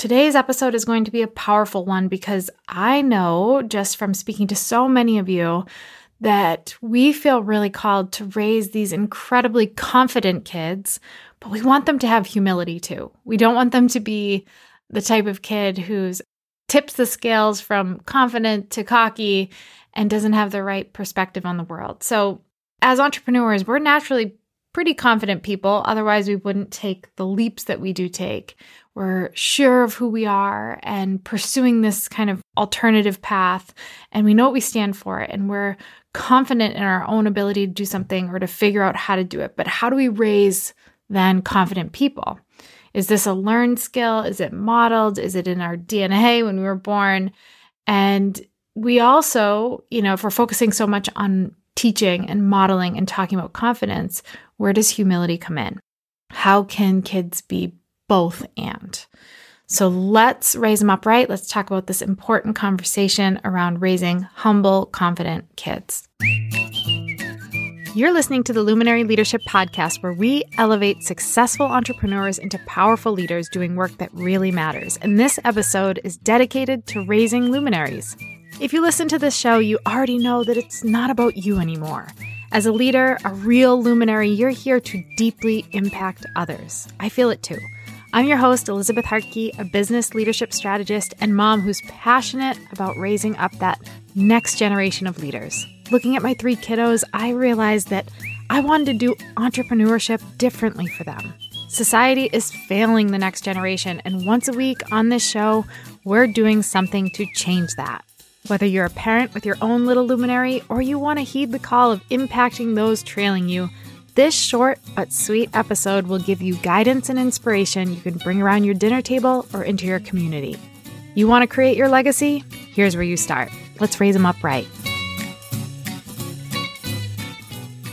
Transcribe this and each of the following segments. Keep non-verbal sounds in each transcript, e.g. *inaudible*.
Today's episode is going to be a powerful one because I know just from speaking to so many of you that we feel really called to raise these incredibly confident kids, but we want them to have humility too. We don't want them to be the type of kid who's tips the scales from confident to cocky and doesn't have the right perspective on the world. So, as entrepreneurs, we're naturally pretty confident people. Otherwise, we wouldn't take the leaps that we do take. We're sure of who we are and pursuing this kind of alternative path. And we know what we stand for. And we're confident in our own ability to do something or to figure out how to do it. But how do we raise then confident people? Is this a learned skill? Is it modeled? Is it in our DNA when we were born? And we also, you know, if we're focusing so much on teaching and modeling and talking about confidence, where does humility come in? How can kids be both and? So let's raise them up right. Let's talk about this important conversation around raising humble, confident kids. You're listening to the Luminary Leadership Podcast, where we elevate successful entrepreneurs into powerful leaders doing work that really matters. And this episode is dedicated to raising luminaries. If you listen to this show, you already know that it's not about you anymore. As a leader, a real luminary, you're here to deeply impact others. I feel it too. I'm your host, Elizabeth Hartke, a business leadership strategist and mom who's passionate about raising up that next generation of leaders. Looking at my three kiddos, I realized that I wanted to do entrepreneurship differently for them. Society is failing the next generation, and once a week on this show, we're doing something to change that. Whether you're a parent with your own little luminary or you want to heed the call of impacting those trailing you, this short but sweet episode will give you guidance and inspiration you can bring around your dinner table or into your community. You want to create your legacy? Here's where you start. Let's raise them up right.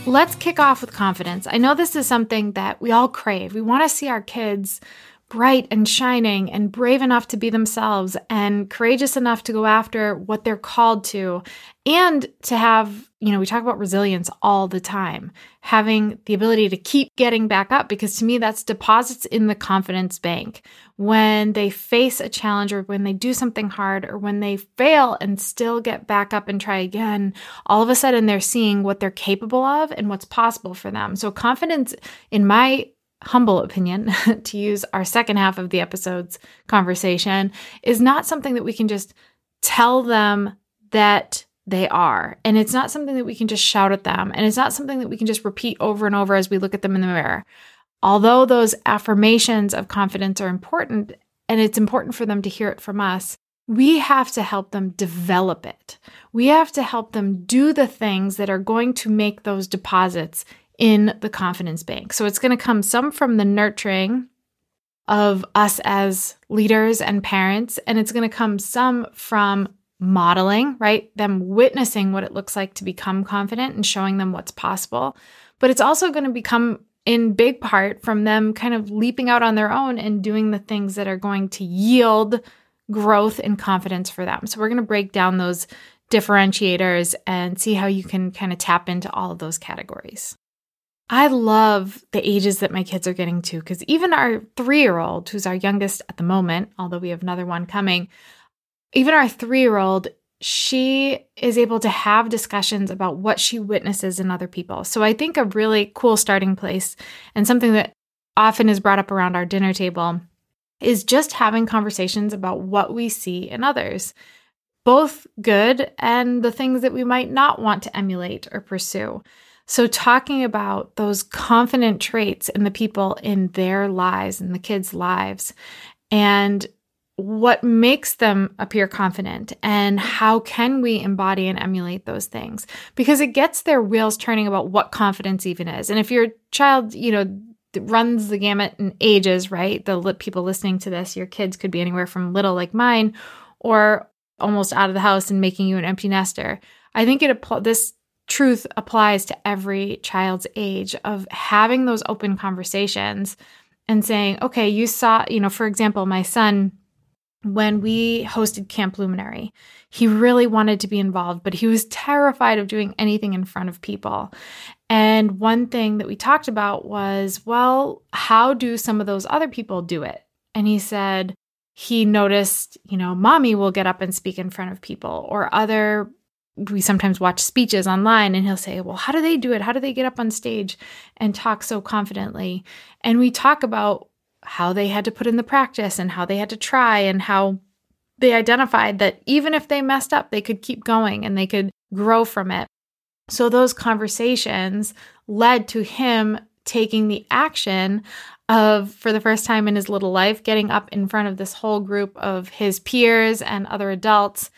Let's kick off with confidence. I know this is something that we all crave. We want to see our kids bright and shining and brave enough to be themselves and courageous enough to go after what they're called to and to have, you know, we talk about resilience all the time, having the ability to keep getting back up because to me that's deposits in the confidence bank. When they face a challenge or when they do something hard or when they fail and still get back up and try again, all of a sudden they're seeing what they're capable of and what's possible for them. So confidence in my humble opinion, *laughs* to use our second half of the episode's conversation, is not something that we can just tell them that they are. And it's not something that we can just shout at them. And it's not something that we can just repeat over and over as we look at them in the mirror. Although those affirmations of confidence are important, and it's important for them to hear it from us, we have to help them develop it. We have to help them do the things that are going to make those deposits in the confidence bank. So it's going to come some from the nurturing of us as leaders and parents, and it's going to come some from modeling, right? Them witnessing what it looks like to become confident and showing them what's possible. But it's also going to become in big part from them kind of leaping out on their own and doing the things that are going to yield growth and confidence for them. So we're going to break down those differentiators and see how you can kind of tap into all of those categories. I love the ages that my kids are getting to because even our three year old, who's our youngest at the moment, although we have another one coming, even our three year old, she is able to have discussions about what she witnesses in other people. So I think a really cool starting place and something that often is brought up around our dinner table is just having conversations about what we see in others, both good and the things that we might not want to emulate or pursue. So, talking about those confident traits in the people in their lives and the kids' lives, and what makes them appear confident and how can we embody and emulate those things? Because it gets their wheels turning about what confidence even is. And if your child you know runs the gamut in ages right? The people listening to this your kids could be anywhere from little like mine or almost out of the house and making you an empty nester. I think it this truth applies to every child's age of having those open conversations and saying, okay, you saw, you know, for example, my son, when we hosted Camp Luminary, he really wanted to be involved, but he was terrified of doing anything in front of people. And one thing that we talked about was, well, how do some of those other people do it? And he said, he noticed, you know, mommy will get up and speak in front of people, or other, we sometimes watch speeches online and he'll say, Well, how do they do it? How do they get up on stage and talk so confidently? And we talk about how they had to put in the practice and how they had to try and how they identified that even if they messed up, they could keep going and they could grow from it. So those conversations led to him taking the action of, for the first time in his little life, getting up in front of this whole group of his peers and other adults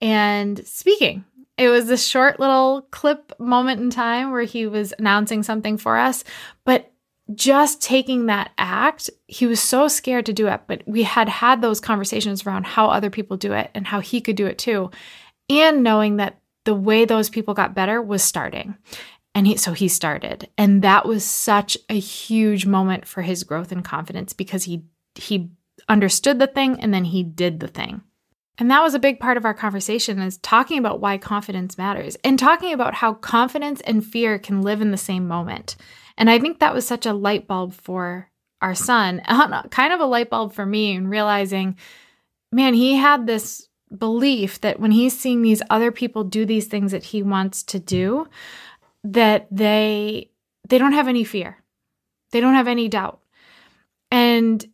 and speaking. It was this short little clip moment in time where he was announcing something for us, but just taking that act, he was so scared to do it, but we had had those conversations around how other people do it and how he could do it too. And knowing that the way those people got better was starting. And he, so he started. And that was such a huge moment for his growth and confidence because he he understood the thing and then he did the thing. And that was a big part of our conversation is talking about why confidence matters and talking about how confidence and fear can live in the same moment. And I think that was such a light bulb for our son, *laughs* uh, kind of a light bulb for me in realizing, man, he had this belief that when he's seeing these other people do these things that he wants to do, that they they don't have any fear. They don't have any doubt. And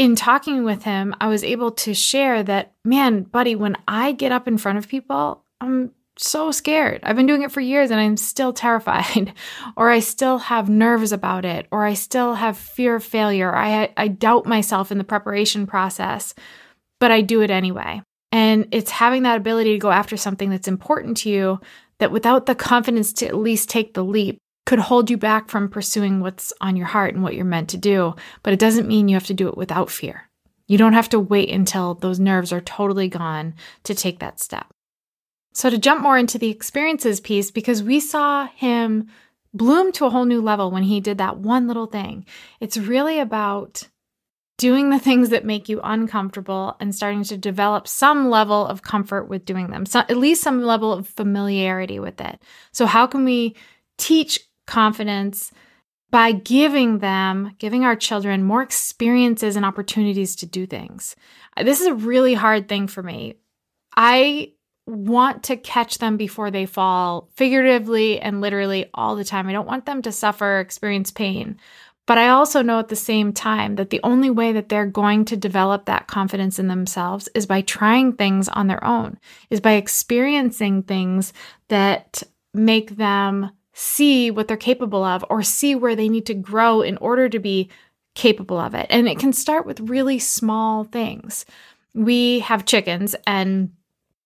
in talking with him, I was able to share that, man, buddy, when I get up in front of people, I'm so scared. I've been doing it for years and I'm still terrified, *laughs* or I still have nerves about it, or I still have fear of failure. I, I doubt myself in the preparation process, but I do it anyway. And it's having that ability to go after something that's important to you that without the confidence to at least take the leap could hold you back from pursuing what's on your heart and what you're meant to do. But it doesn't mean you have to do it without fear. You don't have to wait until those nerves are totally gone to take that step. So, to jump more into the experiences piece, because we saw him bloom to a whole new level when he did that one little thing, it's really about doing the things that make you uncomfortable and starting to develop some level of comfort with doing them, so at least some level of familiarity with it. So, how can we teach confidence by giving them, giving our children more experiences and opportunities to do things? Uh, this is a really hard thing for me. I want to catch them before they fall, figuratively and literally all the time. I don't want them to suffer, experience pain. But I also know at the same time that the only way that they're going to develop that confidence in themselves is by trying things on their own, is by experiencing things that make them see what they're capable of or see where they need to grow in order to be capable of it. And it can start with really small things. We have chickens, and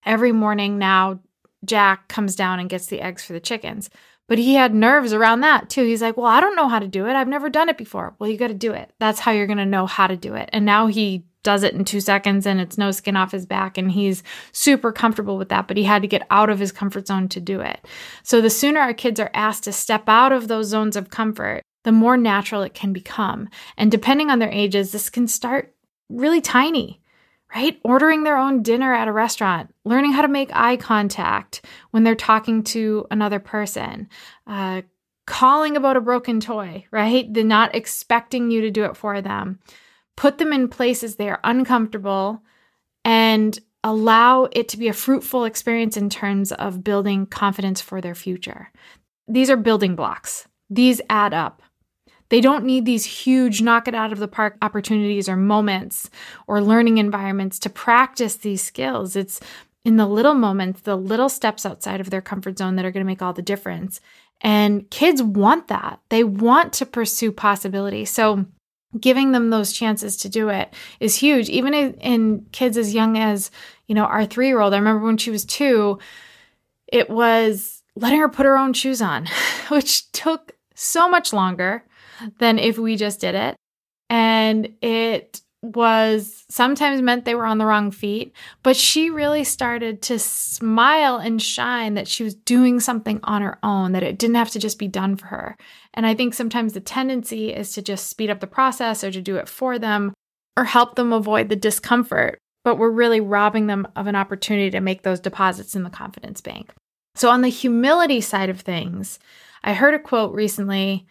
every morning now, Jack comes down and gets the eggs for the chickens. But he had nerves around that too. He's like, Well, I don't know how to do it. I've never done it before. Well, you got to do it. That's how you're going to know how to do it. And now he does it in two seconds and it's no skin off his back. And he's super comfortable with that. But he had to get out of his comfort zone to do it. So the sooner our kids are asked to step out of those zones of comfort, the more natural it can become. And depending on their ages, this can start really tiny right? Ordering their own dinner at a restaurant, learning how to make eye contact when they're talking to another person, uh, calling about a broken toy, right? The not expecting you to do it for them. Put them in places they are uncomfortable and allow it to be a fruitful experience in terms of building confidence for their future. These are building blocks. These add up. They don't need these huge knock it out of the park opportunities or moments or learning environments to practice these skills. It's in the little moments, the little steps outside of their comfort zone that are going to make all the difference. And kids want that. They want to pursue possibility. So, giving them those chances to do it is huge. Even in, in kids as young as, you know, our three year old, I remember when she was two, it was letting her put her own shoes on, *laughs* which took so much longer than if we just did it. And it was sometimes meant they were on the wrong feet, but she really started to smile and shine that she was doing something on her own, that it didn't have to just be done for her. And I think sometimes the tendency is to just speed up the process or to do it for them or help them avoid the discomfort, but we're really robbing them of an opportunity to make those deposits in the confidence bank. So, on the humility side of things, I heard a quote recently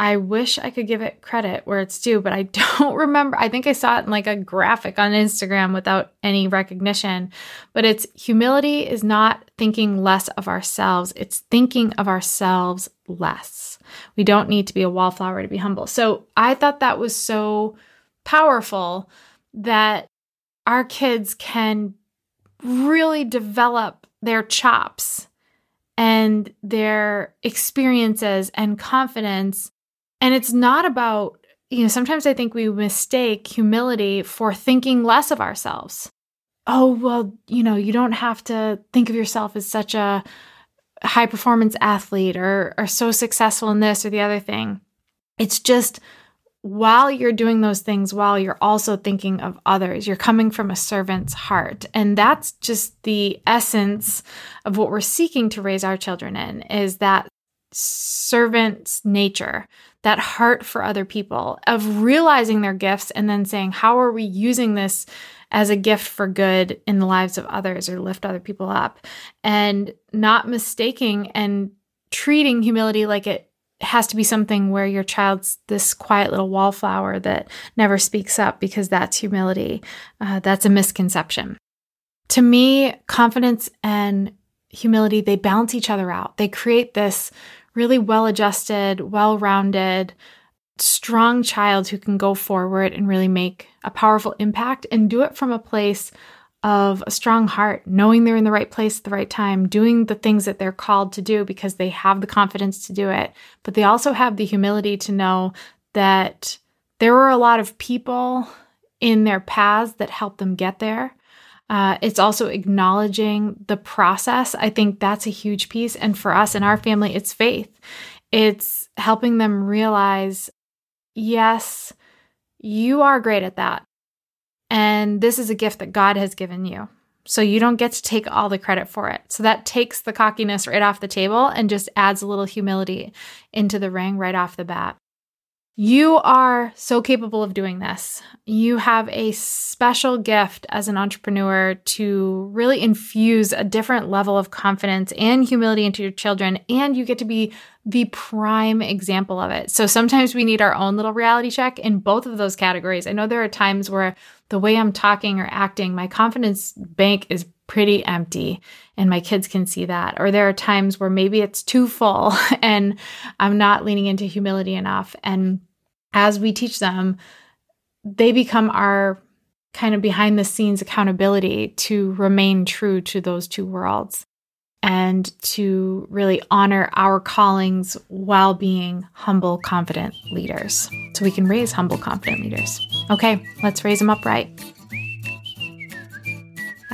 I wish I could give it credit where it's due, but I *laughs* don't remember. I think I saw it in like a graphic on Instagram without any recognition. But it's humility is not thinking less of ourselves, it's thinking of ourselves less. We don't need to be a wallflower to be humble. So I thought that was so powerful that our kids can really develop their chops and their experiences and confidence and it's not about, you know, sometimes I think we mistake humility for thinking less of ourselves. Oh, well, you know, you don't have to think of yourself as such a high performance athlete or, or so successful in this or the other thing. It's just while you're doing those things, while you're also thinking of others, you're coming from a servant's heart. And that's just the essence of what we're seeking to raise our children in is that servant's nature, that heart for other people, of realizing their gifts and then saying, how are we using this as a gift for good in the lives of others or lift other people up? And not mistaking and treating humility like it has to be something where your child's this quiet little wallflower that never speaks up because that's humility. Uh, that's a misconception. To me, confidence and humility, they balance each other out. They create this really well adjusted, well rounded, strong child who can go forward and really make a powerful impact and do it from a place of a strong heart, knowing they're in the right place at the right time, doing the things that they're called to do because they have the confidence to do it. But they also have the humility to know that there were a lot of people in their paths that helped them get there. Uh, it's also acknowledging the process. I think that's a huge piece. And for us in our family, it's faith. It's helping them realize, yes, you are great at that. And this is a gift that God has given you. So you don't get to take all the credit for it. So that takes the cockiness right off the table and just adds a little humility into the ring right off the bat. You are so capable of doing this. You have a special gift as an entrepreneur to really infuse a different level of confidence and humility into your children, and you get to be the prime example of it. So sometimes we need our own little reality check in both of those categories. I know there are times where the way I'm talking or acting, my confidence bank is pretty empty and my kids can see that. Or there are times where maybe it's too full *laughs* and I'm not leaning into humility enough. And as we teach them, they become our kind of behind the scenes accountability to remain true to those two worlds and to really honor our callings while being humble, confident leaders. So we can raise humble, confident leaders. Okay, let's raise them upright.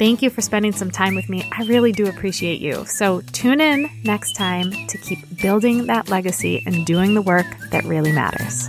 Thank you for spending some time with me. I really do appreciate you. So tune in next time to keep building that legacy and doing the work that really matters.